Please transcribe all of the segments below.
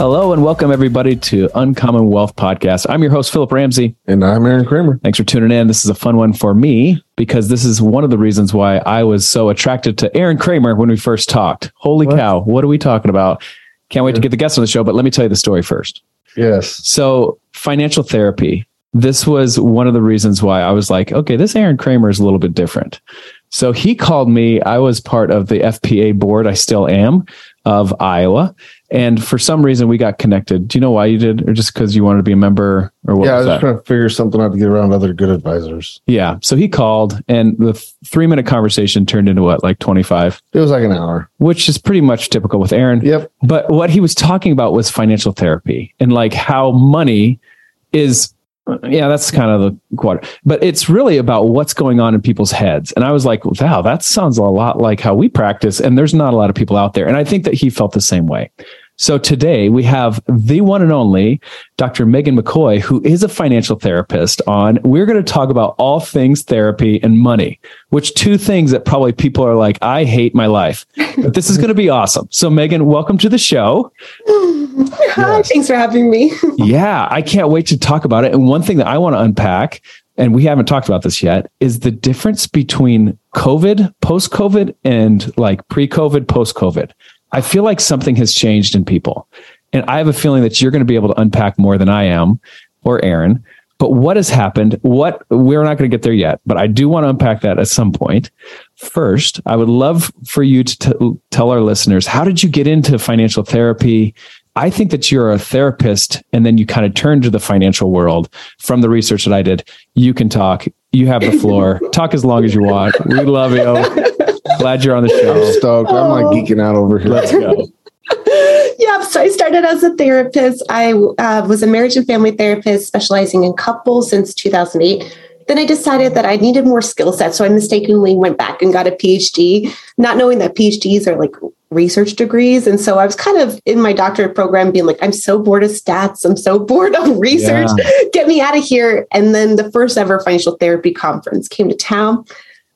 Hello and welcome everybody to Uncommon Wealth Podcast. I'm your host, Philip Ramsey. And I'm Aaron Kramer. Thanks for tuning in. This is a fun one for me because this is one of the reasons why I was so attracted to Aaron Kramer when we first talked. Holy what? cow, what are we talking about? Can't wait to get the guests on the show, but let me tell you the story first. Yes. So, financial therapy. This was one of the reasons why I was like, okay, this Aaron Kramer is a little bit different. So he called me. I was part of the FPA board. I still am of Iowa. And for some reason, we got connected. Do you know why you did, or just because you wanted to be a member, or what? Yeah, was I was that? trying to figure something out to get around other good advisors. Yeah. So he called, and the three minute conversation turned into what, like 25? It was like an hour, which is pretty much typical with Aaron. Yep. But what he was talking about was financial therapy and like how money is yeah, that's kind of the quarter. But it's really about what's going on in people's heads. And I was like, wow, that sounds a lot like how we practice. And there's not a lot of people out there. And I think that he felt the same way. So today we have the one and only Dr. Megan McCoy, who is a financial therapist on. We're going to talk about all things therapy and money, which two things that probably people are like, I hate my life, but this is going to be awesome. So Megan, welcome to the show. Hi, yes. thanks for having me. yeah, I can't wait to talk about it. And one thing that I want to unpack and we haven't talked about this yet, is the difference between COVID, post COVID, and like pre COVID, post COVID. I feel like something has changed in people. And I have a feeling that you're going to be able to unpack more than I am or Aaron. But what has happened? What we're not going to get there yet, but I do want to unpack that at some point. First, I would love for you to t- tell our listeners how did you get into financial therapy? I think that you're a therapist and then you kind of turn to the financial world from the research that I did. You can talk. You have the floor. talk as long as you want. We love you. Glad you're on the show. I'm stoked. I'm like geeking out over here. Let's go. yeah, so I started as a therapist. I uh, was a marriage and family therapist specializing in couples since 2008. Then I decided that I needed more skill sets. So I mistakenly went back and got a PhD, not knowing that PhDs are like research degrees. And so I was kind of in my doctorate program being like, I'm so bored of stats. I'm so bored of research. Yeah. Get me out of here. And then the first ever financial therapy conference came to town.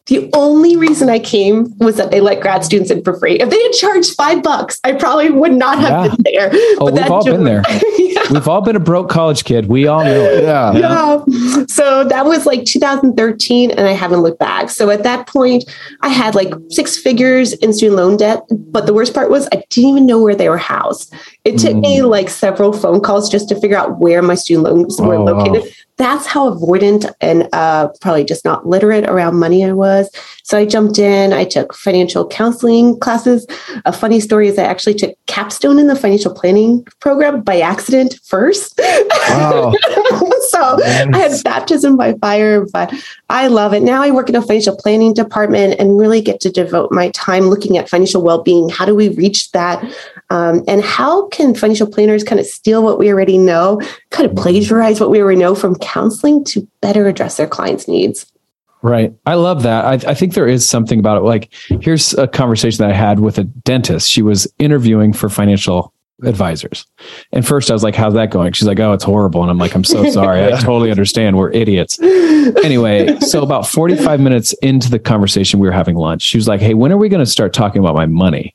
The only reason I came was that they let grad students in for free. If they had charged five bucks, I probably would not have yeah. been there. Oh, but we've all been there. yeah. We've all been a broke college kid. We all know it. Yeah. yeah. So that was like 2013, and I haven't looked back. So at that point, I had like six figures in student loan debt. But the worst part was I didn't even know where they were housed. It took mm. me like several phone calls just to figure out where my student loans were oh, located. Wow that's how avoidant and uh, probably just not literate around money I was. So I jumped in. I took financial counseling classes. A funny story is I actually took capstone in the financial planning program by accident first. Wow. so nice. I had baptism by fire, but I love it. Now I work in a financial planning department and really get to devote my time looking at financial well being. How do we reach that? Um, and how can financial planners kind of steal what we already know, kind of plagiarize what we already know from counseling to better address their clients' needs? Right. I love that. I, I, think there is something about it. Like, here's a conversation that I had with a dentist. She was interviewing for financial advisors. And first I was like, how's that going? She's like, oh, it's horrible. And I'm like, I'm so sorry. I totally understand. We're idiots. Anyway, so about 45 minutes into the conversation, we were having lunch. She was like, hey, when are we going to start talking about my money?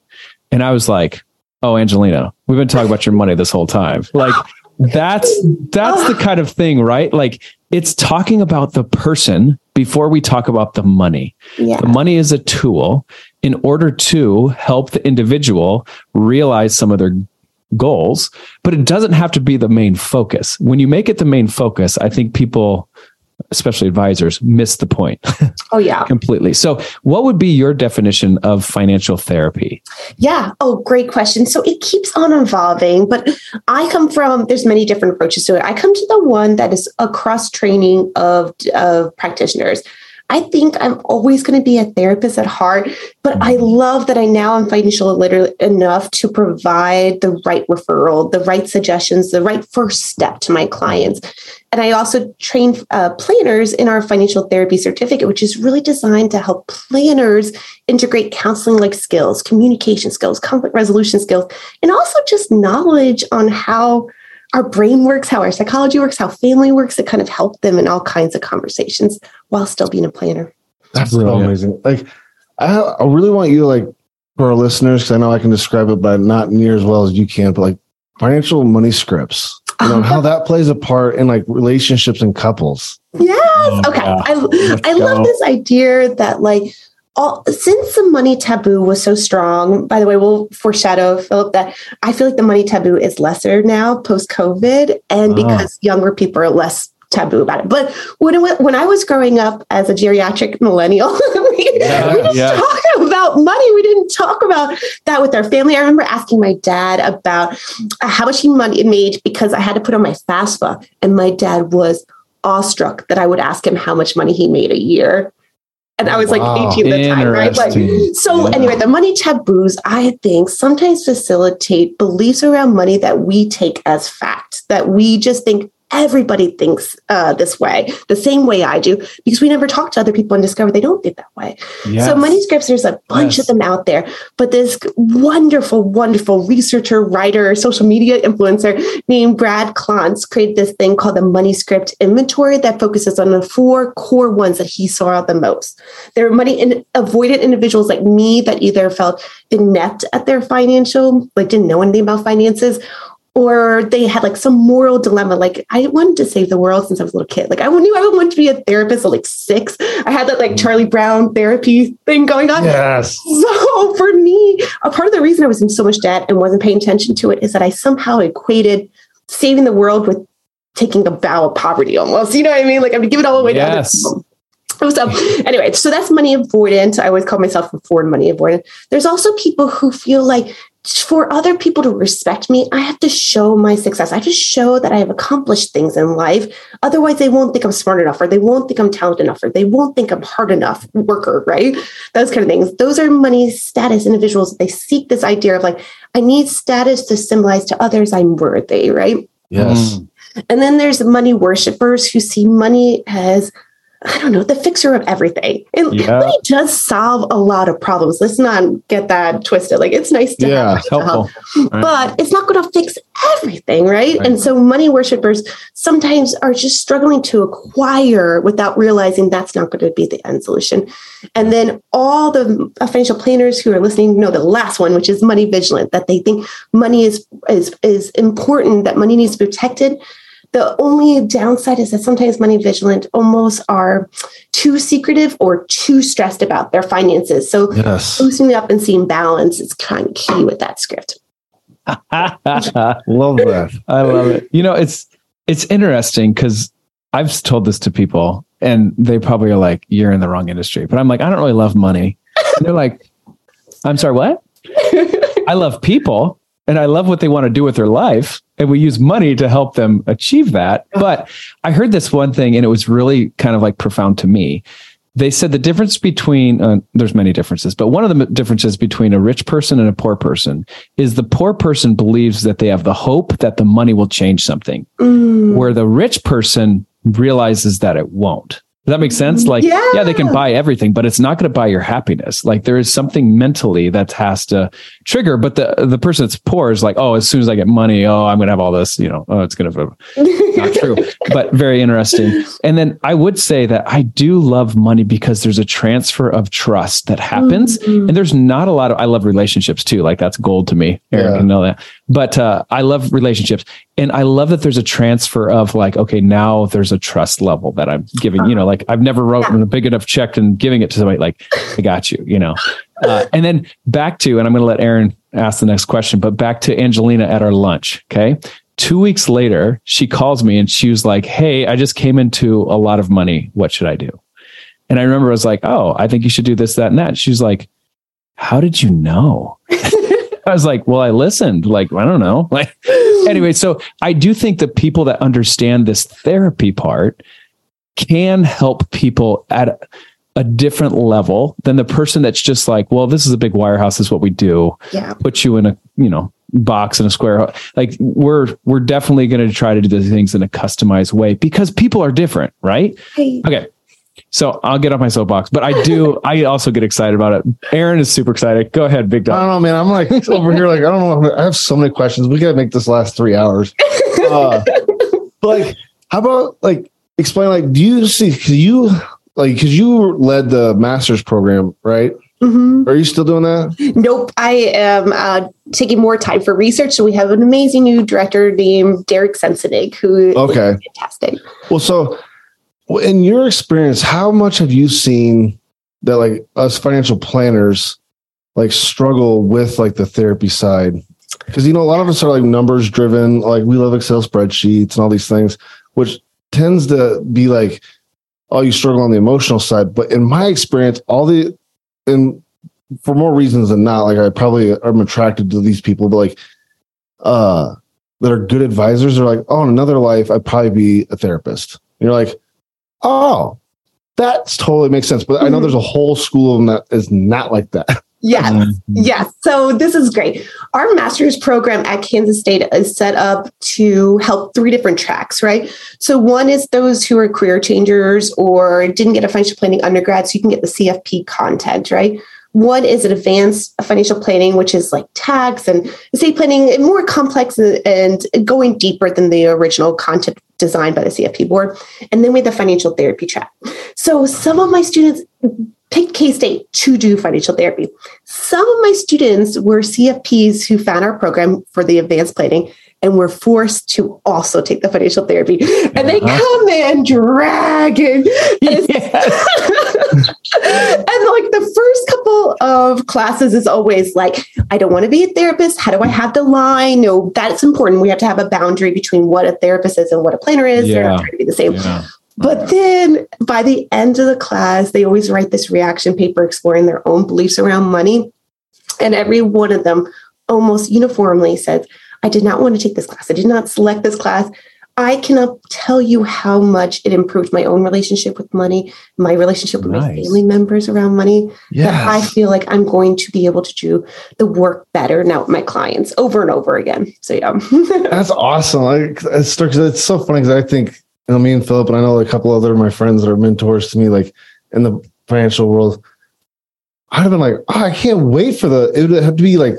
And I was like, oh, Angelina, we've been talking about your money this whole time. Like, that's that's the kind of thing, right? Like it's talking about the person before we talk about the money. Yeah. The money is a tool in order to help the individual realize some of their goals, but it doesn't have to be the main focus. When you make it the main focus, I think people, especially advisors, miss the point. Oh, yeah. completely. So, what would be your definition of financial therapy? Yeah. Oh, great question. So, it keeps on evolving, but I come from, there's many different approaches to it. I come to the one that is a cross training of, of practitioners. I think I'm always going to be a therapist at heart, but I love that I now am financially literate enough to provide the right referral, the right suggestions, the right first step to my clients. And I also train uh, planners in our financial therapy certificate, which is really designed to help planners integrate counseling like skills, communication skills, conflict resolution skills, and also just knowledge on how our brain works, how our psychology works, how family works to kind of help them in all kinds of conversations while still being a planner. That's so amazing. Like, I, I really want you, like, for our listeners, because I know I can describe it, but not near as well as you can, but like financial money scripts, you know, how that plays a part in like relationships and couples. Yes. Okay. Yeah. I, I love this idea that, like, all, since the money taboo was so strong, by the way, we'll foreshadow, Philip, that I feel like the money taboo is lesser now post COVID, and Oh. because younger people are less taboo about it. But when it, when I was growing up as a geriatric millennial, we, Yeah, we didn't yeah. talk about money. We didn't talk about that with our family. I remember asking my dad about how much he money made because I had to put on my FAFSA, and my dad was awestruck that I would ask him how much money he made a year. And I was Wow. like 18 at the time, right? Like, so Yeah. anyway, the money taboos, I think, sometimes facilitate beliefs around money that we take as fact, that we just think everybody thinks uh, this way, the same way I do, because we never talk to other people and discover they don't think that way. Yes. So money scripts, there's a bunch Yes. of them out there, but this wonderful, wonderful researcher, writer, social media influencer named Brad Klontz created this thing called the money script inventory that focuses on the four core ones that he saw the most. There are money in, avoidant individuals like me that either felt inept at their financial, like didn't know anything about finances, or they had like some moral dilemma. Like I wanted to save the world since I was a little kid. Like I knew I would want to be a therapist at like six. I had that like mm. Charlie Brown therapy thing going on. Yes. So for me, a part of the reason I was in so much debt and wasn't paying attention to it is that I somehow equated saving the world with taking a vow of poverty almost. You know what I mean? Like I'm gonna give it all away to other Yes. people. So anyway, so that's money avoidant. I always call myself a foreign money avoidant. There's also people who feel like for other people to respect me, I have to show my success. I have to show that I have accomplished things in life. Otherwise, they won't think I'm smart enough, or they won't think I'm talented enough, or they won't think I'm hard enough worker, right? Those kind of things. Those are money status individuals. They seek this idea of like, I need status to symbolize to others I'm worthy, right? Yes. Mm. And then there's money worshippers who see money as, I don't know, the fixer of everything. And Yeah. money does solve a lot of problems. Let's not get that twisted. Like it's nice to Yeah, have to help, helpful. Right. but it's not going to fix everything, right? Right. And so money worshippers sometimes are just struggling to acquire without realizing that's not going to be the end solution. And then all the financial planners who are listening know the last one, which is money vigilant, that they think money is is is important, that money needs to be protected. The only downside is that sometimes money vigilant almost are too secretive or too stressed about their finances. So Yes. loosening up and seeing balance is kind of key with that script. Love that. I love it. You know, it's it's interesting because I've told this to people, and they probably are like, "You're in the wrong industry." But I'm like, I don't really love money. And they're like, "I'm sorry, what?" I love people, and I love what they want to do with their life, and we use money to help them achieve that. But I heard this one thing, and it was really kind of like profound to me. They said the difference between uh, there's many differences, but one of the differences between a rich person and a poor person is the poor person believes that they have the hope that the money will change something, Mm. where the rich person realizes that it won't. Does that make sense? Like, Yeah. yeah, they can buy everything, but it's not going to buy your happiness. Like, there is something mentally that has to trigger. But the the person that's poor is like, oh, as soon as I get money, oh, I'm going to have all this. You know, oh, it's going to not true, but very interesting. And then I would say that I do love money because there's a transfer of trust that happens. Mhm. And there's not a lot of, I love relationships too. Like that's gold to me. Aaron Yeah. can know that. But uh, I love relationships. And I love that there's a transfer of like, okay, now there's a trust level that I'm giving, you know, like I've never wrote a big enough check and giving it to somebody like, I got you, you know. Uh, and then back to, and I'm going to let Aaron ask the next question, but back to Angelina at our lunch. Okay. Two weeks later, she calls me and she was like, Hey, I just came into a lot of money. What should I do? And I remember I was like, Oh, I think you should do this, that, and that. She was like, How did you know? I was like, Well, I listened. Like, I don't know. Like, anyway, so I do think that people that understand this therapy part can help people at a different level than the person that's just like, well, this is a big wirehouse. This is what we do. Yeah. Put you in a, you know, box in a square. Like we're, we're definitely going to try to do the things in a customized way because people are different. Right. Hey. Okay. So I'll get off my soapbox, but I do, I also get excited about it. Aaron is super excited. Go ahead, big dog. I don't know, man. I'm like over here, like I don't know. I have so many questions. We gotta make this last three hours. Uh, but like, how about like explain? Like, do you see? Cause you like because you led the master's program, right? Mhm. Are you still doing that? Nope. I am uh, taking more time for research. So we have an amazing new director named Derek Sensenig, who Okay. is fantastic. Well, so in your experience, how much have you seen that like us financial planners like struggle with like the therapy side? Because you know, a lot of us are like numbers driven, like we love Excel spreadsheets and all these things, which tends to be like, oh, you struggle on the emotional side. But in my experience, all the and for more reasons than not, like I probably am attracted to these people, but like uh that are good advisors are like, oh, in another life, I'd probably be a therapist. And you're like, oh, that's totally makes sense. But I know Mhm. there's a whole school of them that is not like that. Yes. Mhm. Yes. So this is great. Our master's program at Kansas State is set up to help three different tracks, right? So one is those who are career changers or didn't get a financial planning undergrad, so you can get the CFP content, right? One is an advanced financial planning, which is like tax and estate planning, more complex and, going deeper than the original content designed by the CFP board. And then we have the financial therapy track. So some of my students picked K State to do financial therapy. Some of my students were CFPs who found our program for the advanced planning and we're forced to also take the financial therapy. And they Uh-huh. come in dragging. And, it's- and like the first couple of classes is always like, I don't want to be a therapist. How do I have the line? No, that's important. We have to have a boundary between what a therapist is and what a planner is. They're not trying to be the same. Yeah. But then by the end of the class, they always write this reaction paper exploring their own beliefs around money. And every one of them almost uniformly says, I did not want to take this class. I did not select this class. I cannot tell you how much it improved my own relationship with money, my relationship with my family members around money. That I feel like I'm going to be able to do the work better now with my clients over and over again. So yeah. That's awesome. Like it's, it's so funny because I think, you know, me and Philip, and I know a couple other of my friends that are mentors to me, like in the financial world. I'd have been like, oh, I can't wait for the. It would have to be like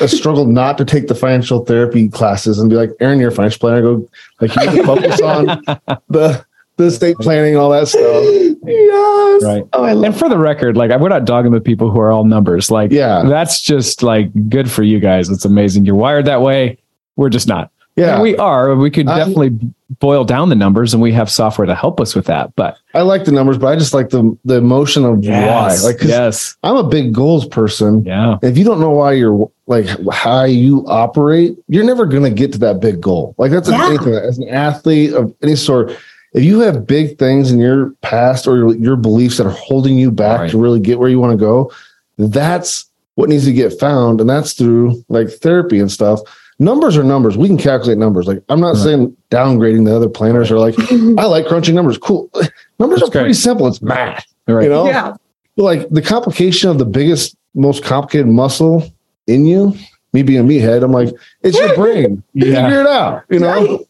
a struggle not to take the financial therapy classes and be like, Aaron, you're a financial planner. Go like you need to focus on the the estate planning, all that stuff. yes. Right. Oh, I love And for the record, like we're not dogging the people who are all numbers. Like, Yeah. that's just like good for you guys. It's amazing. You're wired that way. We're just not. Yeah, And we are. We could I'm- definitely boil down the numbers, and we have software to help us with that. But I like the numbers, but I just like the the emotion of yes, why. Like, yes, I'm a big goals person. yeah, if you don't know why you're like how you operate, you're never going to get to that big goal. Like that's Yeah. anything as an athlete of any sort. If you have big things in your past or your, your beliefs that are holding you back Right. to really get where you want to go, that's what needs to get found, and that's through like therapy and stuff. Numbers are numbers. We can calculate numbers. Like I'm not Right. saying downgrading the other planners are like I like crunching numbers. Cool. Numbers That's are pretty simple. It's math. right. You know, yeah. but like the complication of the biggest, most complicated muscle in you, me being a meathead, I'm like, it's your brain. You Yeah. Figure it out. You know? Right. Well,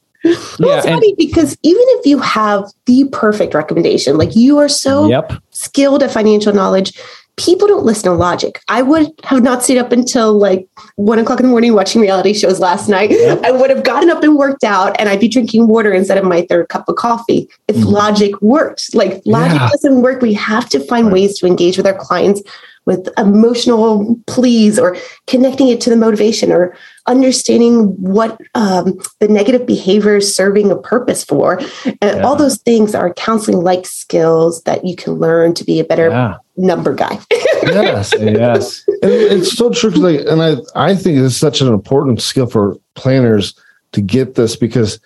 Yeah, it's and- funny because even if you have the perfect recommendation, like you are so Yep. skilled at financial knowledge, people don't listen to logic. I would have not stayed up until like one o'clock in the morning watching reality shows last night. Yep. I would have gotten up and worked out and I'd be drinking water instead of my third cup of coffee if Mhm. logic worked. Like logic Yeah. doesn't work. We have to find ways to engage with our clients with emotional pleas or connecting it to the motivation or understanding what um, the negative behavior is serving a purpose for. And Yeah. all those things are counseling like skills that you can learn to be a better Yeah. number guy. yes. Yes. And it's so true. Like, and I, I think it's such an important skill for planners to get this because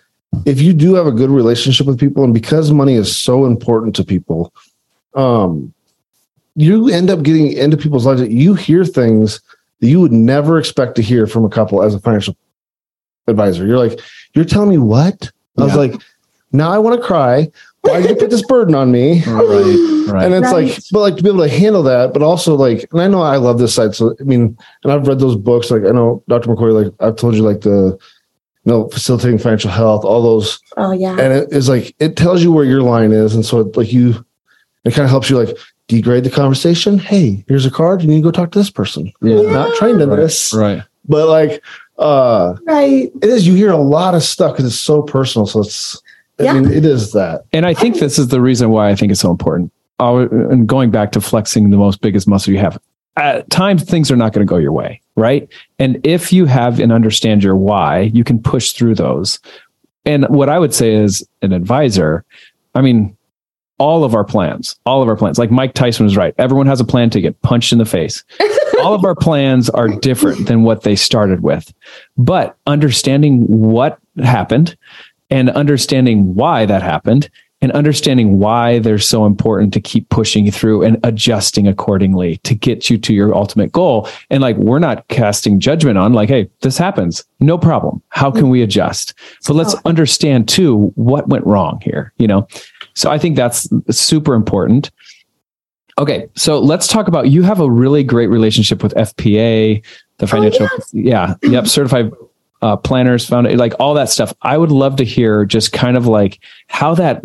if you do have a good relationship with people and because money is so important to people, um, you end up getting into people's lives that you hear things that you would never expect to hear from a couple as a financial advisor. You're like, you're telling me what? I was like, now I want to cry. why did you put this burden on me? Right. Right. And it's Right. like, but like to be able to handle that, but also like, and I know I love this side. So I mean, and I've read those books. Like I know Dr. McCoy, like I've told you, like the, you know, facilitating financial health, all those, Oh yeah. and it is like it tells you where your line is, and so it, like you, it kind of helps you like degrade the conversation. Hey, here's a card. You need to go talk to this person. Yeah. Not trained in Right. this, right. but like, uh, right. it is. You hear a lot of stuff because it's so personal. So it's, I Yeah. mean, it is that. And I think this is the reason why I think it's so important. Uh, And going back to flexing the most biggest muscle you have, at times things are not going to go your way, right? And if you have and understand your why, you can push through those. And what I would say is an advisor, I mean, all of our plans, all of our plans, like Mike Tyson was right. Everyone has a plan to get punched in the face. all of our plans are different than what they started with. But understanding what happened and understanding why that happened and understanding why they're so important to keep pushing you through and adjusting accordingly to get you to your ultimate goal. And like, we're not casting judgment on like, hey, this happens. No problem. How can we adjust? But let's oh. understand too what went wrong here, you know? So I think that's super important. Okay, so let's talk about you have a really great relationship with FPA, the financial, yeah, yep, certified uh, planners, found like all that stuff. I would love to hear just kind of like how that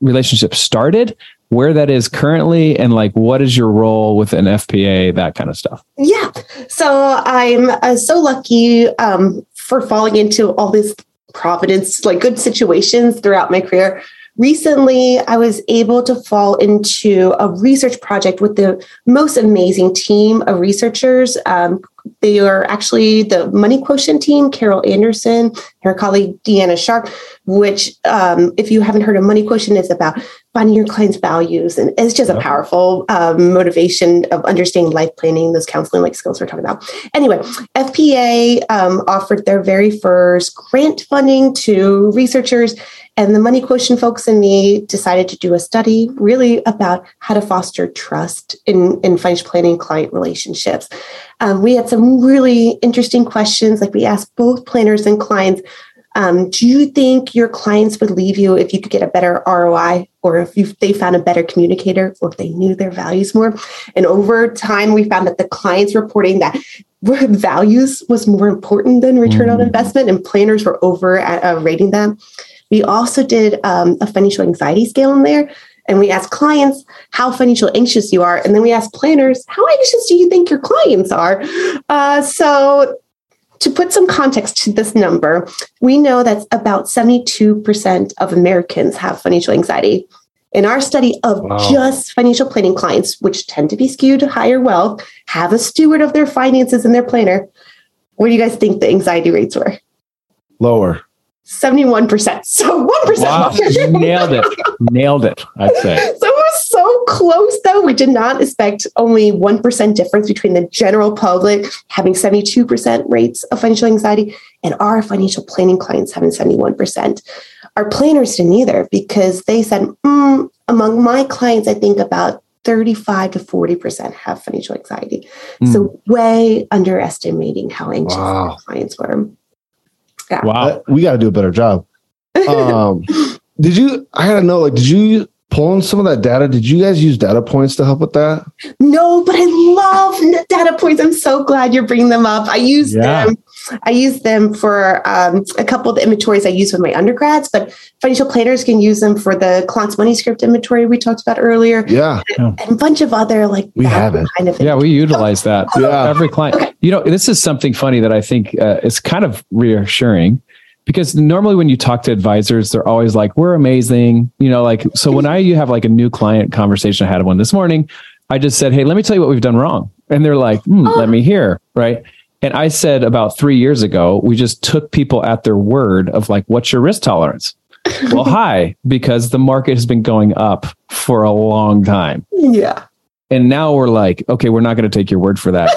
relationship started, where that is currently, and like what is your role with an FPA, that kind of stuff. Yeah. So I'm uh, so lucky um, for falling into all these providence, like good situations throughout my career. Recently, I was able to fall into a research project with the most amazing team of researchers. Um, they are actually the Money Quotient team, Carol Anderson, her colleague Deanna Sharpe, which, um, if you haven't heard of Money Quotient, is about finding your client's values. And it's just a powerful um, motivation of understanding life planning, those counseling like skills we're talking about. Anyway, FPA um, offered their very first grant funding to researchers, and the Money Quotient folks and me decided to do a study really about how to foster trust in, in financial planning client relationships. Um, we had some really interesting questions, like we asked both planners and clients. Um, do you think your clients would leave you if you could get a better ROI, or if you, they found a better communicator, or if they knew their values more? And over time, we found that the clients reporting that values was more important than return on Mm. investment, and planners were over at, uh, rating them. We also did um, a financial anxiety scale in there, and we asked clients how financial anxious you are, and then we asked planners how anxious do you think your clients are. Uh, so, to put some context to this number, we know that about 72% of Americans have financial anxiety. In our study of Wow. just financial planning clients, which tend to be skewed to higher wealth, have a steward of their finances in their planner, what do you guys think the anxiety rates were? Lower. 71%. So 1%. Wow, nailed it, nailed it. I'd say. So it was so close, though. We did not expect only 1% difference between the general public having 72% rates of financial anxiety and our financial planning clients having 71%. Our planners didn't either because they said, "Mm, among my clients, I think about 35 to 40% have financial anxiety. So, way underestimating how anxious Wow. our clients were. Wow. Uh, we got to do a better job. Um, did you? I got to know. Like, did you pull in some of that data? Did you guys use data points to help with that? No, but I love data points. I'm so glad you're bringing them up. I use Yeah. them. I use them for um, a couple of the inventories I use with my undergrads, but financial planners can use them for the Klontz money script inventory we talked about earlier, Yeah, and a bunch of other like We have it. kind of Yeah, we utilize that. Yeah. Every client. Okay. You know, this is something funny that I think uh, is kind of reassuring because normally when you talk to advisors, they're always like, we're amazing. You know, like, so when I you have like a new client conversation, I had one this morning, I just said, hey, let me tell you what we've done wrong. And they're like, hmm, let me hear. Right. And I said about three years ago, we just took people at their word of like, what's your risk tolerance? well, high, because the market has been going up for a long time. yeah. And now we're like, okay, we're not going to take your word for that.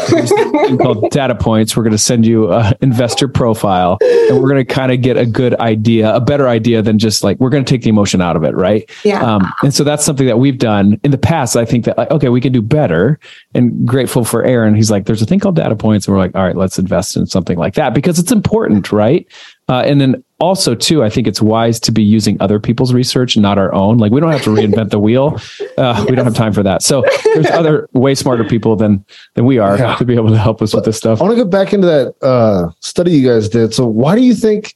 Called data points. We're going to send you an investor profile and we're going to kind of get a good idea, a better idea than just like, we're going to take the emotion out of it. Right. Yeah. Um, and so that's something that we've done in the past. I think that, like, okay, we can do better and grateful for Aaron. He's like, there's a thing called data points. And we're like, all right, let's invest in something like that because it's important. Right. Uh, and then also too, I think it's wise to be using other people's research, not our own. Like we don't have to reinvent the wheel. Uh, yes. We don't have time for that. So there's other way smarter people than than we are yeah. to be able to help us but with this stuff. I want to go back into that uh, study you guys did. So why do you think?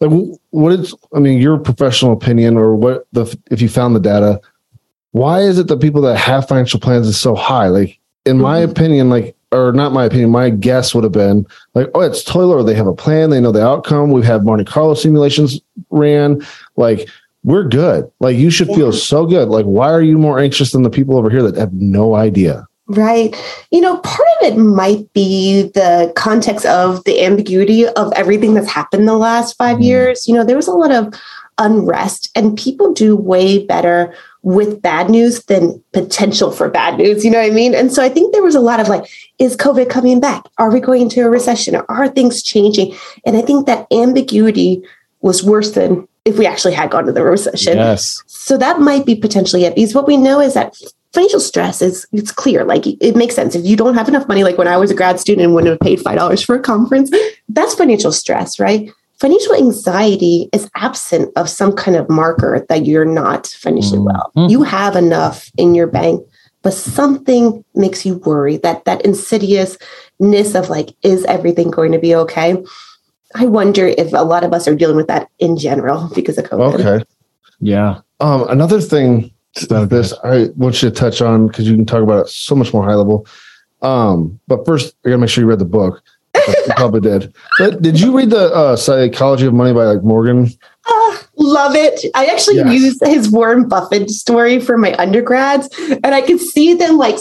Like, what is? I mean, your professional opinion, or what the if you found the data? Why is it that people that have financial plans is so high? Like, in my mm-hmm. opinion, like or not my opinion, my guess would have been like, oh, it's toilet, or they have a plan, they know the outcome. We've had Monte Carlo simulations ran. Like, we're good. Like, you should feel so good. Like, why are you more anxious than the people over here that have no idea? Right. You know, part of it might be the context of the ambiguity of everything that's happened the last five mm. years. You know, there was a lot of unrest, and people do way better with bad news than potential for bad news. You know what I mean? And so I think there was a lot of like, is COVID coming back? Are we going into a recession? Are things changing? And I think that ambiguity was worse than if we actually had gone to the recession. Yes. So that might be potentially it. Because what we know is that financial stress is it's clear. Like it makes sense. If you don't have enough money, like when I was a grad student and wouldn't have paid five dollars for a conference, that's financial stress, right? Financial anxiety is absent of some kind of marker that you're not financially mm-hmm. well. Mm-hmm. You have enough in your bank, but something makes you worry that that insidiousness of like, is everything going to be okay? I wonder if a lot of us are dealing with that in general because of COVID. Okay. Yeah. Um, another thing that this I want you to touch on because you can talk about it so much more high level. Um, but first, I gotta make sure you read the book you probably did. But did you read the uh, Psychology of Money by like Morgan? Uh, love it. I actually yes. used his Warren Buffett story for my undergrads, and I could see them like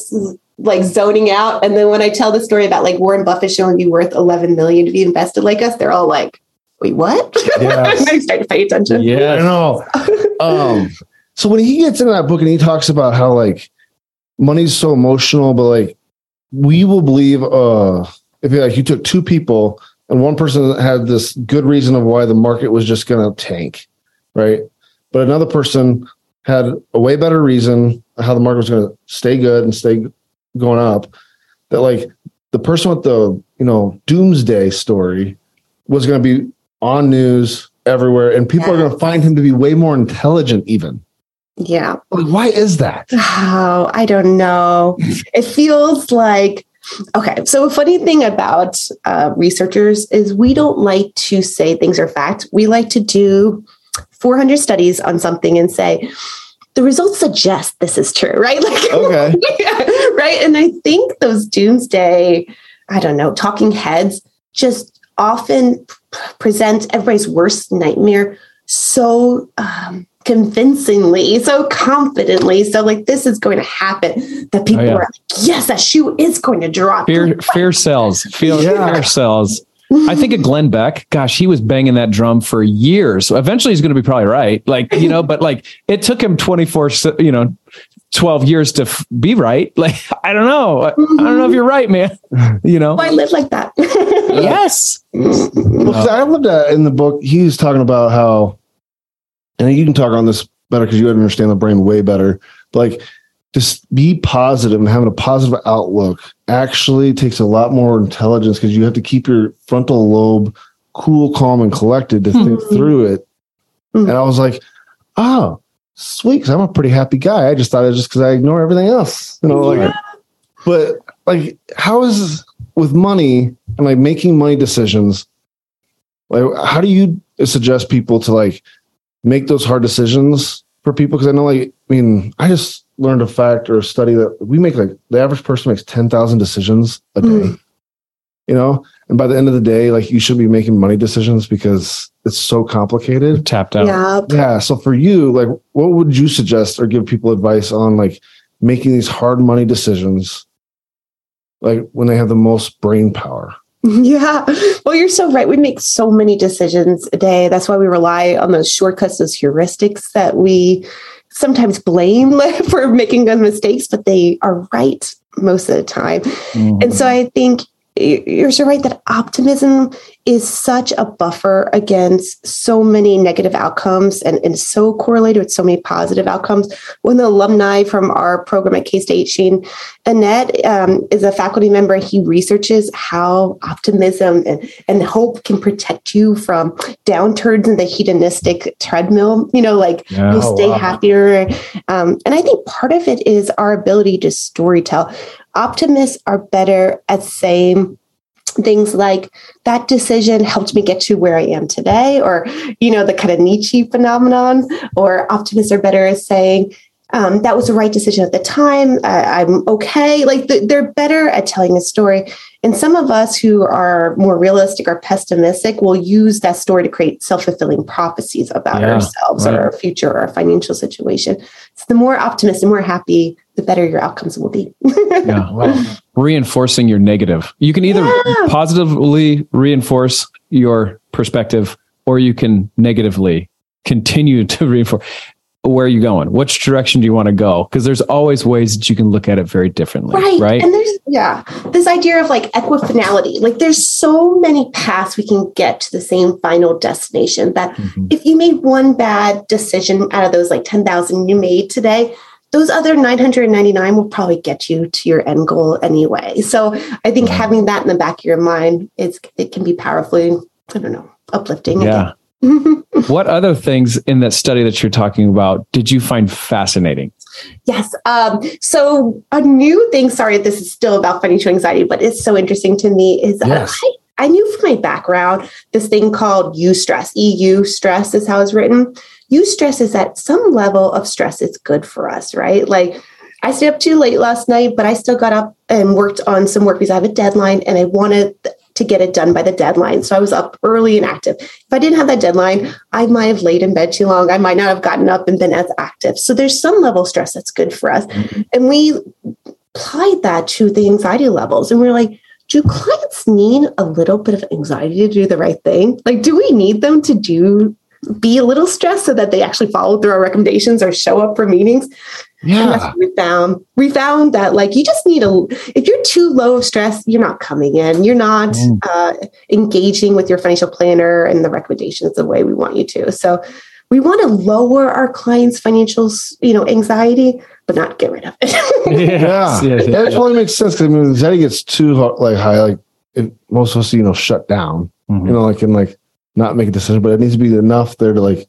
like zoning out. And then when I tell the story about like Warren Buffett showing you worth 11 million to be invested like us, they're all like, "Wait, what?" Yes. I start to pay attention. Yeah, I know. um, so when he gets into that book and he talks about how like money's so emotional, but like we will believe uh if you like you took two people and one person had this good reason of why the market was just going to tank, right? But another person had a way better reason how the market was going to stay good and stay going up. That like the person with the you know doomsday story was going to be on news everywhere, and people yeah. are going to find him to be way more intelligent, even. Yeah. Like, why is that? Oh, I don't know. it feels like Okay, so a funny thing about uh, researchers is we don't like to say things are fact. We like to do 400 studies on something and say, the results suggest this is true, right? Like, okay. right. And I think those doomsday, I don't know, talking heads just often present everybody's worst nightmare so um, convincingly, so confidently. So like this is going to happen that people oh, yeah. are like, yes, that shoe is going to drop. Fear, fear sells. Fear, yeah. fear sells. I think of Glenn Beck. Gosh, he was banging that drum for years. So eventually, he's going to be probably right. Like you know, but like it took him twenty four, you know, twelve years to f- be right. Like I don't know. I, mm-hmm. I, don't know if you're right, man. You know, I live like that. yes. Well, I loved that in the book. He's talking about how and you can talk on this better because you understand the brain way better. But like, just be positive and having a positive outlook actually takes a lot more intelligence because you have to keep your frontal lobe cool, calm, and collected to think mm-hmm. through it. Mm-hmm. And I was like, oh, sweet, because I'm a pretty happy guy. I just thought it was just because I ignore everything else, you know. Like, but like, how is with money and like making money decisions? Like, how do you suggest people to like make those hard decisions for people because I know like I mean I just learned a fact or a study that we make like the average person makes 10,000 decisions a day. Mm. You know, and by the end of the day like you should be making money decisions because it's so complicated. Tapped out. Yeah. Yeah, so for you like what would you suggest or give people advice on like making these hard money decisions like when they have the most brain power? Yeah. Well, you're so right. We make so many decisions a day. That's why we rely on those shortcuts, those heuristics that we sometimes blame for making those mistakes, but they are right most of the time. Mm-hmm. And so I think you're so right that optimism is such a buffer against so many negative outcomes and, and so correlated with so many positive outcomes. One of the alumni from our program at K State, Shane Enete, um, is a faculty member. He researches how optimism and, and hope can protect you from downturns in the hedonistic treadmill. You know, like you Oh, stay wow. happier. Um, and I think part of it is our ability to storytell. Optimists are better at saying, things like that decision helped me get to where I am today, or, you know, the kind of Nietzsche phenomenon, or optimists are better at saying, um, that was the right decision at the time. I, I'm okay. Like th- they're better at telling a story. And some of us who are more realistic or pessimistic will use that story to create self fulfilling prophecies about Yeah, ourselves right. or our future or our financial situation. So the more optimistic, the more happy, the better your outcomes will be. Yeah. Reinforcing your negative. You can either Yeah. positively reinforce your perspective or you can negatively continue to reinforce. Where are you going? Which direction do you want to go? Because there's always ways that you can look at it very differently. right Right. and there's yeah this idea of like equifinality like there's so many paths we can get to the same final destination that Mhm. if you made one bad decision out of those like 10,000 you made today those other 999 will probably get you to your end goal anyway so i think Right. having that in the back of your mind is it can be powerfully i don't know uplifting Yeah. What other things in that study that you're talking about did you find fascinating? Yes. Um, so a new thing, sorry, this is still about financial anxiety, but it's so interesting to me is that Yes. I, I knew from my background this thing called eustress. EU stress is how it's written. Stress is at some level of stress is good for us, right? Like I stayed up too late last night, but I still got up and worked on some work because I have a deadline and I wanted to get it done by the deadline. So I was up early and active. If I didn't have that deadline, I might have laid in bed too long. I might not have gotten up and been as active. So there's some level of stress that's good for us. Mm-hmm. And we applied that to the anxiety levels. And we're like, do clients need a little bit of anxiety to do the right thing? Like, do we need them to do be a little stressed so that they actually follow through our recommendations or show up for meetings? And that's Yeah. what we found. We found that like you just need a if you're too low of stress, you're not coming in. You're not Mm. uh, engaging with your financial planner and the recommendations the way we want you to. So we want to lower our clients' financial, you know, anxiety, but not get rid of it. Yeah. Yeah. That totally makes sense. 'cause, I mean, anxiety gets too ho- like high, like it, most of us, you know, shut down, Mhm. you know, like and like not make a decision, but it needs to be enough there to like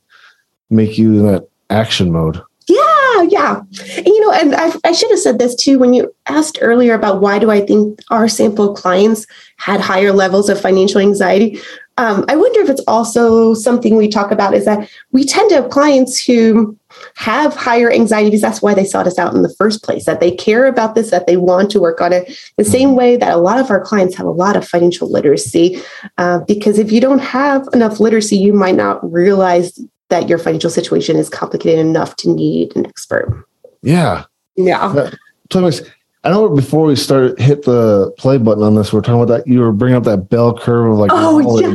make you in that action mode. Yeah, yeah. And, you know, and I, I should have said this too when you asked earlier about why do I think our sample clients had higher levels of financial anxiety. Um, I wonder if it's also something we talk about is that we tend to have clients who have higher anxieties. that's why they sought us out in the first place, that they care about this, that they want to work on it. The same way that a lot of our clients have a lot of financial literacy. Uh, because if you don't have enough literacy, you might not realize that your financial situation is complicated enough to need an expert. Yeah. Yeah. Totally makes- I know before we started hit the play button on this, we are talking about that. You were bringing up that bell curve of like Oh, yeah.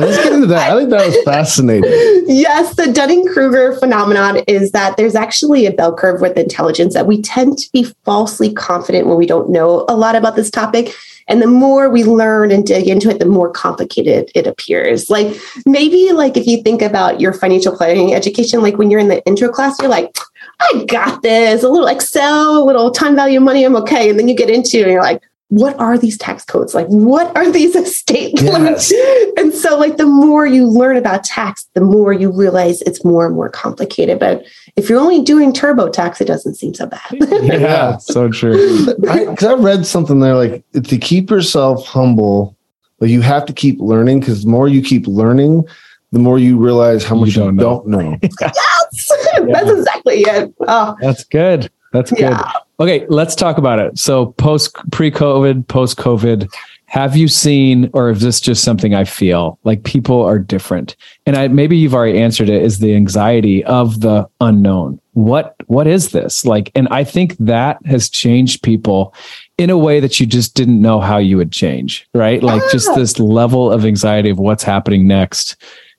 Let's get into that. I think that was fascinating. Yes, the Dunning Kruger phenomenon is that there's actually a bell curve with intelligence that we tend to be falsely confident when we don't know a lot about this topic. And the more we learn and dig into it, the more complicated it appears. Like maybe like if you think about your financial planning education, like when you're in the intro class, you're like, I got this, a little Excel, a little time value of money, I'm okay. And then you get into it and you're like, what are these tax codes? Like, what are these estate limits? And so, like, the more you learn about tax, the more you realize it's more and more complicated. But if you're only doing TurboTax, it doesn't seem so bad. Yeah, so true. Because I, read something there like to keep yourself humble, like you have to keep learning because the more you keep learning, the more you realize how much you don't don't know. know. That's exactly it. Oh, That's good. That's good. yeah. Okay, let's talk about it. So post pre-COVID, post-COVID, have you seen or is this just something I feel like people are different? And I maybe you've already answered it is the anxiety of the unknown. What what is this? Like and I think that has changed people in a way that you just didn't know how you would change, right? Like just ah. this level of anxiety of what's happening next.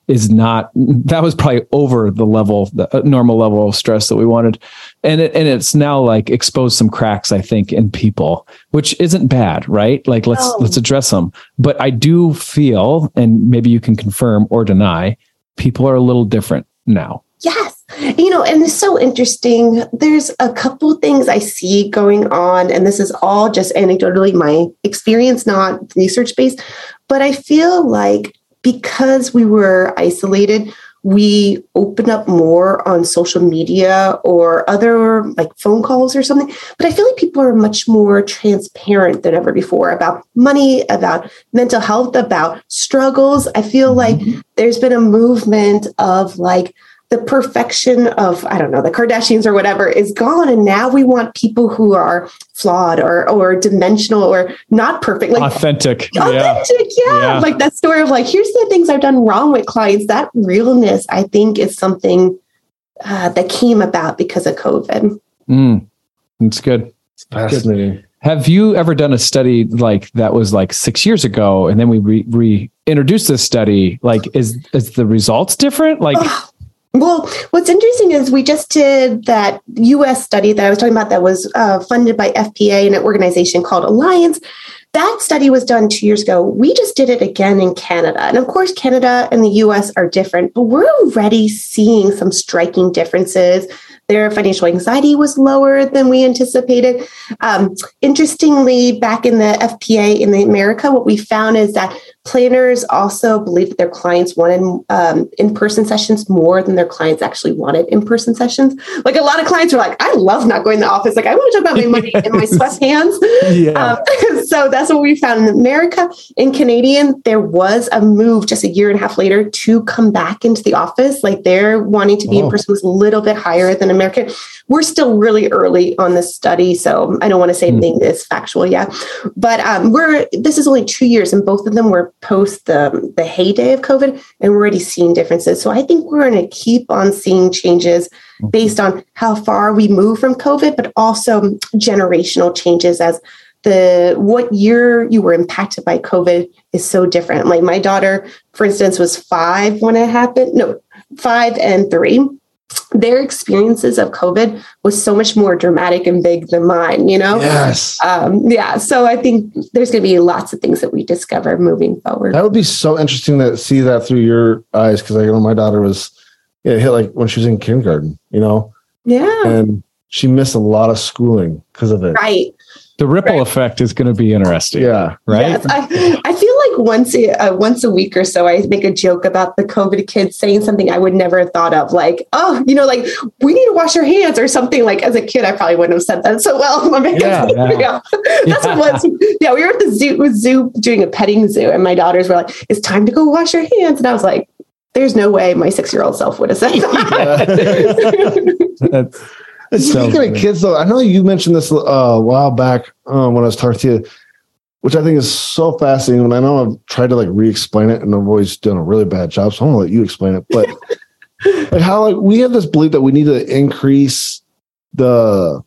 Is not that was probably over the level the uh, normal level of stress that we wanted and it, and it's now like exposed some cracks i think in people which isn't bad right like let's No. let's address them but i do feel and maybe you can confirm or deny people are a little different now Yes. You know, and it's so interesting. There's a couple things I see going on, and this is all just anecdotally my experience, not research based. But I feel like because we were isolated, we open up more on social media or other like phone calls or something. But I feel like people are much more transparent than ever before about money, about mental health, about struggles. I feel mm-hmm. like there's been a movement of like, the perfection of I don't know the Kardashians or whatever is gone, and now we want people who are flawed or or dimensional or not perfect, like authentic authentic. Yeah. Yeah. like that story of like here's the things I've done wrong with clients. That realness, I think, is something uh, that came about because of COVID. mm, it's good It's fascinating. Have you ever done a study like that was like six years ago, and then we re, re- introduced this study? Like, is is the results different? Like, Well, what's interesting is we just did that US study that I was talking about that was uh, funded by FPA and an organization called Alliance. That study was done two years ago. We just did it again in Canada. And of course, Canada and the US are different, but we're already seeing some striking differences. Their financial anxiety was lower than we anticipated. Um, interestingly, back in the FPA in the America, what we found is that planners also believe that their clients wanted um, in-person sessions more than their clients actually wanted in-person sessions. Like a lot of clients were like, "I love not going to the office. Like I want to talk about my money in my sweatpants." yeah, Um, so that's what we found in America. In Canadian, there was a move just a year and a half later to come back into the office. Like they're wanting to be in Oh. person was a little bit higher than American. We're still really early on this study, so I don't want to say Hmm. anything that's factual yet. But um, we're this is only two years, and both of them were post the the heyday of COVID, and we're already seeing differences. So I think we're going to keep on seeing changes mm-hmm. based on how far we move from COVID, but also generational changes as the what year you were impacted by COVID is so different. Like my daughter, for instance, was five when it happened. No, five and three. Their experiences of COVID was so much more dramatic and big than mine, you know? Yes. Um, yeah. So I think there's going to be lots of things that we discover moving forward. That would be so interesting to see that through your eyes because I know my daughter was yeah, it hit like when she was in kindergarten, you know, Yeah. and she missed a lot of schooling because of it. Right. the ripple effect is going to be interesting. Yeah. right. Yes, I, I feel like once a uh, once a week or so, I make a joke about the COVID kids saying something I would never have thought of, like, "Oh, you know, like we need to wash our hands" or something. Like as a kid, I probably wouldn't have said that so well. I'm Yeah, yeah. that's what was. Yeah, we were at the zoo, with zoo doing a petting zoo, and my daughters were like, "It's time to go wash your hands," and I was like. There's no way my six year old self would have said that. That's- Speaking So of kids, though, I know you mentioned this uh, a while back um, when I was talking to you, which I think is so fascinating. And I know I've tried to like re-explain it, and I've always done a really bad job. So I'm gonna let you explain it. But like how like we have this belief that we need to increase the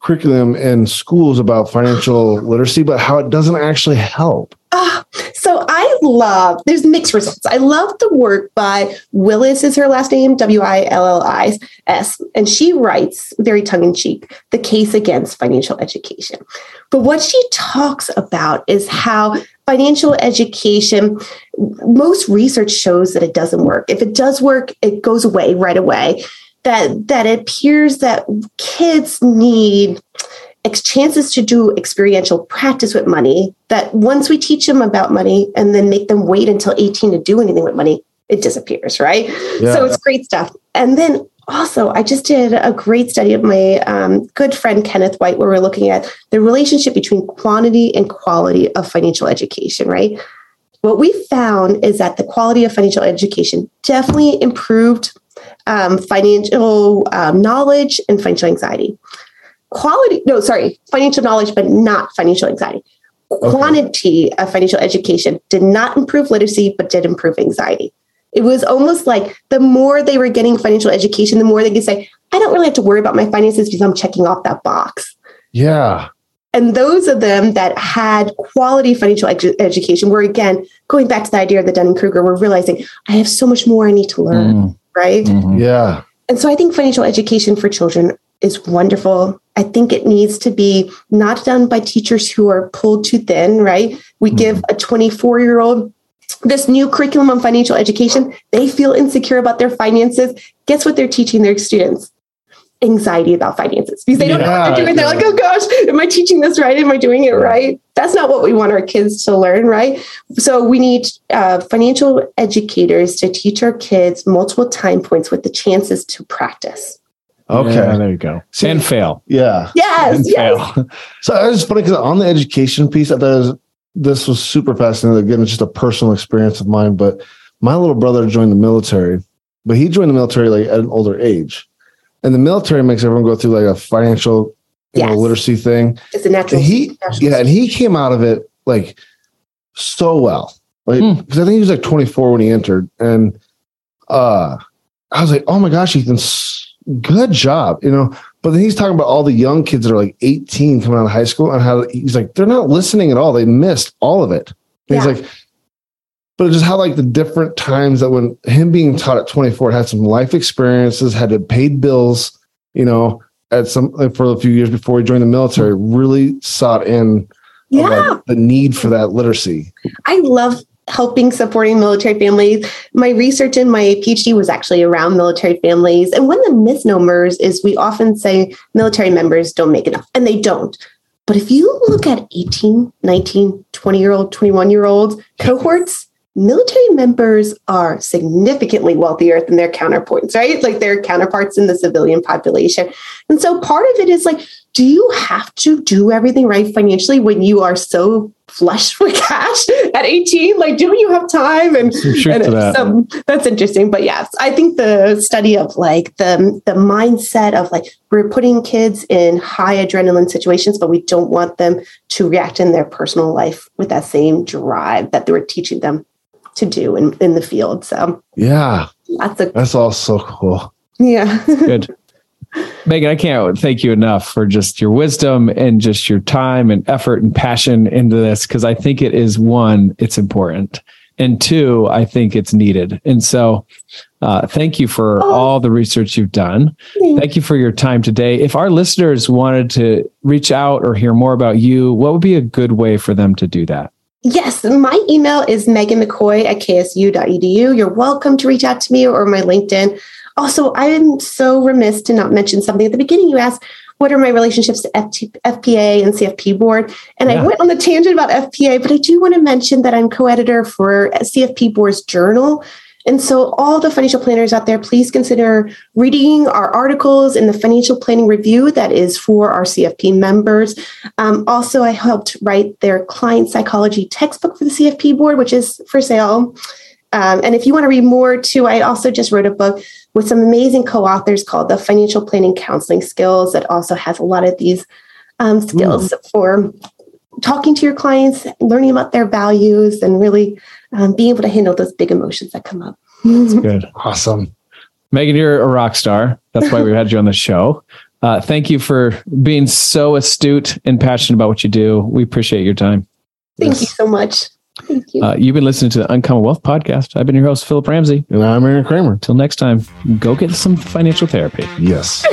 curriculum in schools about financial literacy, but how it doesn't actually help. Ah, so I love, there's mixed results. I love the work by Willis, is her last name, W I L L I S. And she writes, very tongue in cheek, the case against financial education. But what she talks about is how financial education, most research shows that it doesn't work. If it does work, it goes away right away. That, that it appears that kids need chances to do experiential practice with money that once we teach them about money and then make them wait until 18 to do anything with money it disappears right? Yeah. so it's great stuff. And then also i just did a great study of my um, good friend kenneth white where we're looking at the relationship between quantity and quality of financial education right? What we found is that the quality of financial education definitely improved um, financial um, knowledge and financial anxiety quality no sorry financial knowledge but not financial anxiety quantity of financial education did not improve literacy but did improve anxiety it was almost like the more they were getting financial education the more they could say i don't really have to worry about my finances because i'm checking off that box Yeah. And those of them that had quality financial edu- education were again going back to the idea of the Dunning Kruger, we're realizing I have so much more I need to learn, Mm. right? Mhm. Yeah. And so I think financial education for children is wonderful. I think it needs to be not done by teachers who are pulled too thin, right? We give a 24 year old this new curriculum on financial education. They feel insecure about their finances. Guess what they're teaching their students? Anxiety about finances because they don't know what Yeah, they're doing. They're like, oh gosh, am I teaching this right? Am I doing it right? That's not what we want our kids to learn, right? So we need uh, financial educators to teach our kids multiple time points with the chances to practice. Okay. Yeah, there you go. See- and fail. Yeah. Yes, And yes. fail. So it was funny because on the education piece, I thought was, this was super fascinating. Again, it's just a personal experience of mine. But my little brother joined the military, but he joined the military like at an older age. And the military makes everyone go through like a financial you know, literacy thing. It's a natural. And he, natural- yeah, and he came out of it like so well. Like, Hmm. because I think he was like 24 when he entered. And uh I was like, oh my gosh, Ethan, s- good job, you know. But then he's talking about all the young kids that are like 18 coming out of high school and how he's like, they're not listening at all. They missed all of it. Yeah. He's like, but just how like the different times that when him being taught at 24 had some life experiences, had to paid bills, you know, at some like, for a few years before he joined the military, really sought in yeah, like, the need for that literacy. I love helping supporting military families. My research in my PhD was actually around military families. And one of the misnomers is we often say military members don't make enough, and they don't. But if you look at 18, 19, 20 year old, 21 year old cohorts, military members are significantly wealthier than their counterparts, right? Like their counterparts in the civilian population. And so part of it is like, do you have to do everything right financially when you are so flush with cash at 18? Like, do you have time? And, and that. so that's interesting. But yes, I think the study of like the the mindset of like we're putting kids in high adrenaline situations, but we don't want them to react in their personal life with that same drive that they were teaching them to do in, in the field. So Yeah, that's a that's all so cool. yeah. Good. Megan, I can't thank you enough for just your wisdom and just your time and effort and passion into this because I think it is one, it's important. And two, I think it's needed. And so, uh, thank you for Oh. all the research you've done. Thank you for your time today. If our listeners wanted to reach out or hear more about you, what would be a good way for them to do that? Yes, my email is Megan McCoy at ksu.edu. You're welcome to reach out to me or my LinkedIn. Also, I'm so remiss to not mention something at the beginning. You asked, what are my relationships to FT, FPA and CFP board? And Yeah. I went on the tangent about FPA, but I do want to mention that I'm co-editor for CFP board's journal. And so, all the financial planners out there, please consider reading our articles in the Financial Planning Review that is for our CFP members. Um, also, I helped write their client psychology textbook for the CFP board, which is for sale. Um, and if you want to read more too, I also just wrote a book with some amazing co-authors called the Financial Planning Counseling Skills that also has a lot of these um, skills for talking to your clients, learning about their values, and really um, being able to handle those big emotions that come up. That's good. Awesome. Megan, you're a rock star. That's why we had you on the show. Uh, thank you for being so astute and passionate about what you do. We appreciate your time. Thank Yes. you so much. Thank you. Uh, you've been listening to the Uncommon Wealth Podcast. I've been your host, Philip Ramsey. And I'm Aaron Kramer. Until next time, go get some financial therapy. Yes.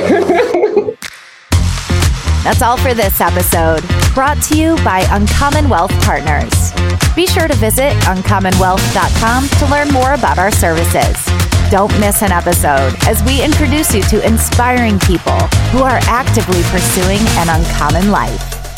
That's all for this episode, brought to you by Uncommon Wealth Partners. Be sure to visit uncommonwealth.com to learn more about our services. Don't miss an episode as we introduce you to inspiring people who are actively pursuing an uncommon life.